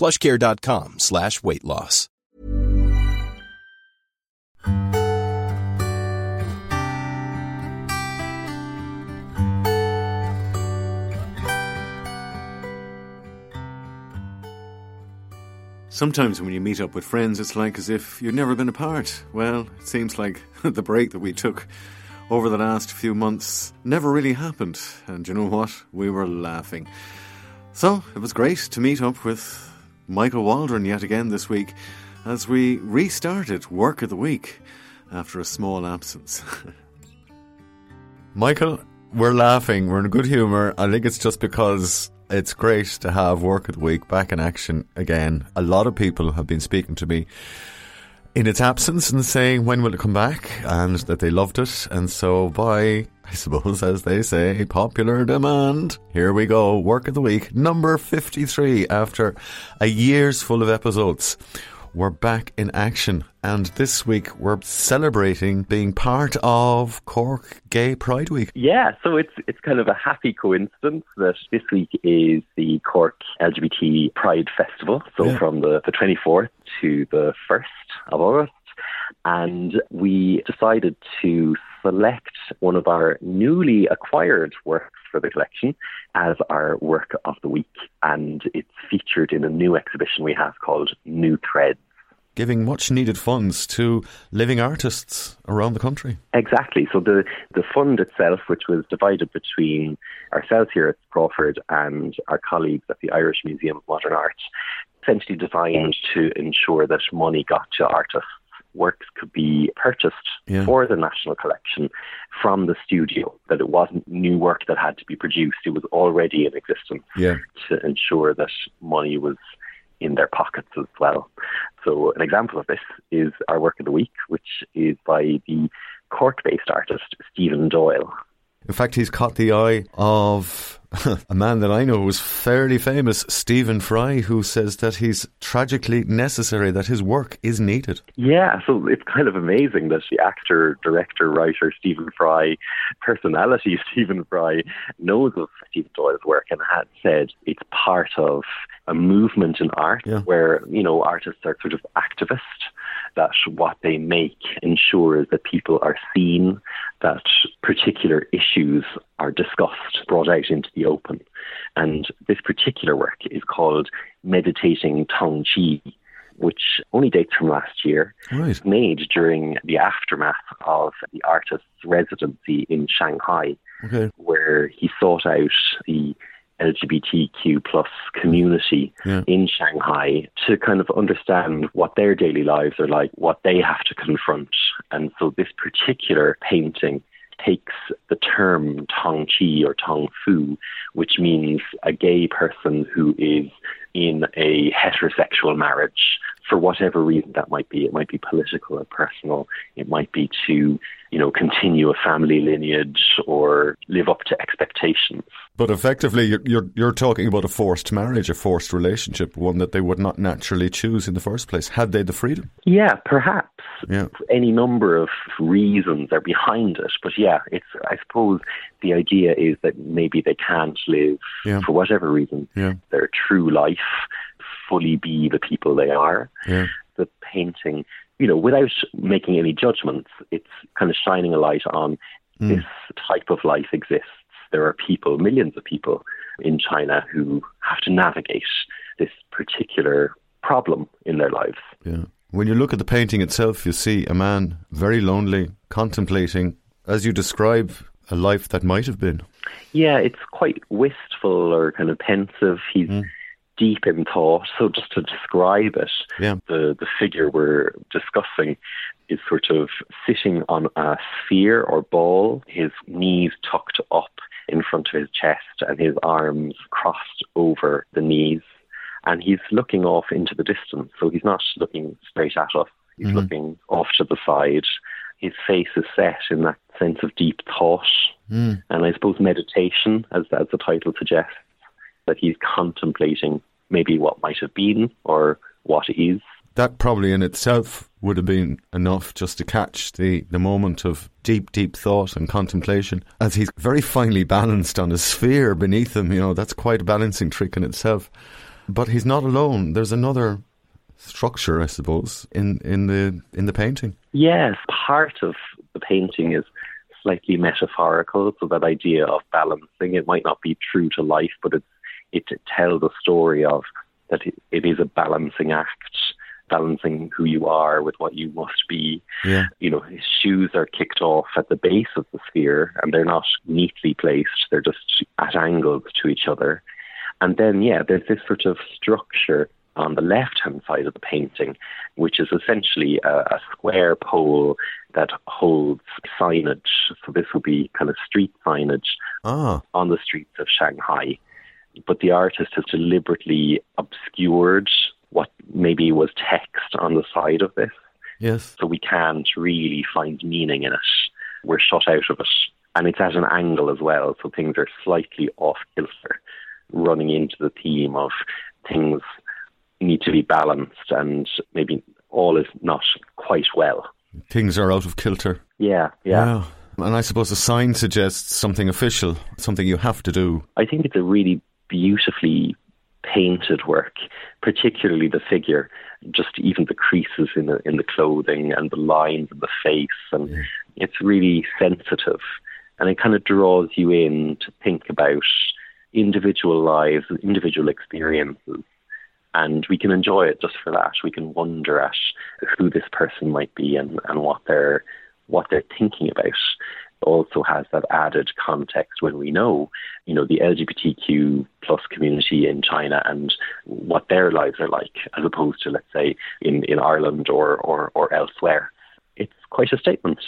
plushcare.com slash weight loss. Sometimes when you meet up with friends, it's like as if you'd never been apart. Well, it seems like the break that we took over the last few months never really happened. And you know what? We were laughing. So it was great to meet up with Michael Waldron yet again this week as we restarted Work of the Week after a small absence. Michael, we're laughing. We're in good humour. I think it's just because it's great to have Work of the Week back in action again. A lot of people have been speaking to me in its absence and saying when will it come back and that they loved it. And so by, I suppose, as they say, popular demand, here we go. Work of the Week, number 53 after a year's full of episodes we're back in action. And this week we're celebrating being part of Cork Gay Pride Week. Yeah, so it's it's kind of a happy coincidence that this week is the Cork LGBT Pride Festival. So yeah. from the, the 24th to the 1st of August. And we decided to select one of our newly acquired works for the collection as our work of the week. And it's featured in a new exhibition we have called New Threads giving much needed funds to living artists around the country. Exactly. So the, the fund itself, which was divided between ourselves here at Crawford and our colleagues at the Irish Museum of Modern Art, essentially designed to ensure that money got to artists works could be purchased yeah. for the national collection from the studio, that it wasn't new work that had to be produced, it was already in existence yeah. to ensure that money was in their pockets as well. So, an example of this is our work of the week, which is by the Cork based artist Stephen Doyle. In fact, he's caught the eye of a man that I know who's fairly famous, Stephen Fry, who says that he's tragically necessary, that his work is needed. Yeah, so it's kind of amazing that the actor, director, writer Stephen Fry, personality Stephen Fry, knows of Stephen Doyle's work and had said it's part of a movement in art yeah. where, you know, artists are sort of activists that what they make ensures that people are seen, that particular issues are discussed, brought out into the open. And this particular work is called Meditating Tongqui, which only dates from last year, right. made during the aftermath of the artist's residency in Shanghai, okay. where he sought out the LGBTQ plus community yeah. in Shanghai to kind of understand what their daily lives are like, what they have to confront. And so this particular painting takes the term Tongqui or Tong Fu, which means a gay person who is in a heterosexual marriage for whatever reason that might be. It might be political or personal. It might be to, you know, continue a family lineage or live up to expectations. But effectively, you're, you're, you're talking about a forced marriage, a forced relationship, one that they would not naturally choose in the first place, had they the freedom. Yeah, perhaps. Yeah. Any number of reasons are behind it, but yeah, it's. I suppose the idea is that maybe they can't live yeah. for whatever reason yeah. their true life fully be the people they are. Yeah. The painting, you know, without making any judgments, it's kind of shining a light on mm. this type of life exists. There are people, millions of people in China who have to navigate this particular problem in their lives. Yeah. When you look at the painting itself, you see a man very lonely, contemplating, as you describe, a life that might have been. Yeah, it's quite wistful or kind of pensive. He's mm. Deep in thought. So just to describe it, yeah. the the figure we're discussing is sort of sitting on a sphere or ball, his knees tucked up in front of his chest and his arms crossed over the knees. And he's looking off into the distance. So he's not looking straight at us. He's mm-hmm. looking off to the side. His face is set in that sense of deep thought. Mm. And I suppose meditation, as, as the title suggests, that he's contemplating maybe what might have been or what is. That probably in itself would have been enough just to catch the, the moment of deep, deep thought and contemplation. As he's very finely balanced on a sphere beneath him, you know, that's quite a balancing trick in itself. But he's not alone. There's another structure, I suppose, in, in the in the painting. Yes, part of the painting is slightly metaphorical. So that idea of balancing, it might not be true to life, but it's, it tells the story of that it is a balancing act, balancing who you are with what you must be. Yeah. You know, his shoes are kicked off at the base of the sphere and they're not neatly placed, they're just at angles to each other. And then, yeah, there's this sort of structure on the left hand side of the painting, which is essentially a, a, square pole that holds signage. So this will be kind of street signage ah. on the streets of Shanghai. But the artist has deliberately obscured what maybe was text on the side of this. Yes. So we can't really find meaning in it. We're shut out of it. And it's at an angle as well, so things are slightly off kilter, running into the theme of things need to be balanced and maybe all is not quite well. Things are out of kilter. Yeah, yeah. And I suppose the sign suggests something official, something you have to do. I think it's a really beautifully painted work, particularly the figure, just even the creases in the in the clothing and the lines of the face, and yeah. it's really sensitive, and it kind of draws you in to think about individual lives, individual experiences, and we can enjoy it just for that. We can wonder at who this person might be and, and what they're what they're thinking about. Also has that added context when we know, you know, the LGBTQ plus community in China and what their lives are like, as opposed to let's say in, in Ireland or, or, or elsewhere. It's quite a statement.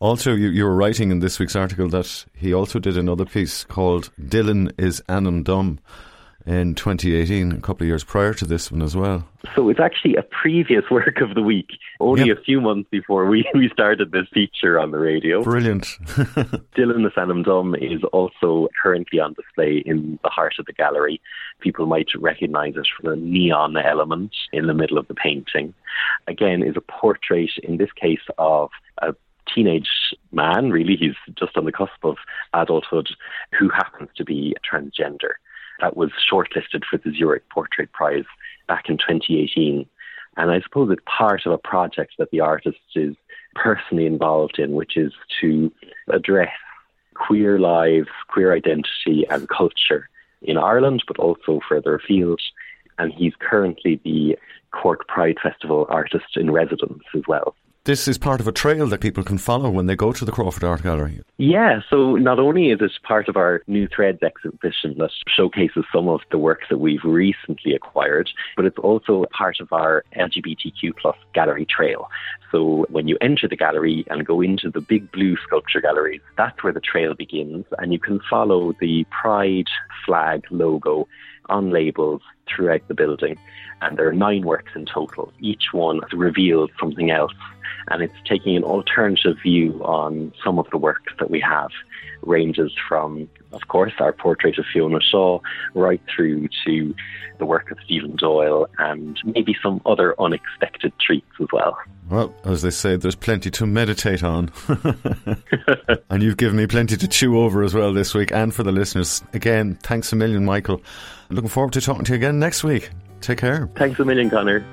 Also, you, you were writing in this week's article that he also did another piece called Dylan is Ainm Dom in 2018, a couple of years prior to this one as well. So it's actually a previous work of the week, only yep. a few months before we, we started this feature on the radio. Brilliant. Dylan the Sanam Dum is also currently on display in the heart of the gallery. People might recognise it from the neon element in the middle of the painting. Again, is a portrait, in this case, of a teenage man, really, he's just on the cusp of adulthood, who happens to be transgender that was shortlisted for the Zurich Portrait Prize back in 2018. And I suppose it's part of a project that the artist is personally involved in, which is to address queer lives, queer identity, and culture in Ireland, but also further afield. And he's currently the Cork Pride Festival artist in residence as well this is part of a trail that people can follow when they go to the Crawford Art Gallery. Yeah, so not only is it part of our New Threads exhibition that showcases some of the works that we've recently acquired, but it's also part of our LGBTQ plus gallery trail. So when you enter the gallery and go into the big blue sculpture galleries, that's where the trail begins, and you can follow the Pride flag logo on labels throughout the building. And there are nine works in total. Each one reveals something else and it's taking an alternative view on some of the works that we have. Ranges from, of course, our portrait of Fiona Shaw right through to the work of Stephen Doyle and maybe some other unexpected treats as well. Well, as they say, there's plenty to meditate on. and you've given me plenty to chew over as well this week and for the listeners. Again, thanks a million, Michael. Looking forward to talking to you again next week. Take care. Thanks a million, Conor.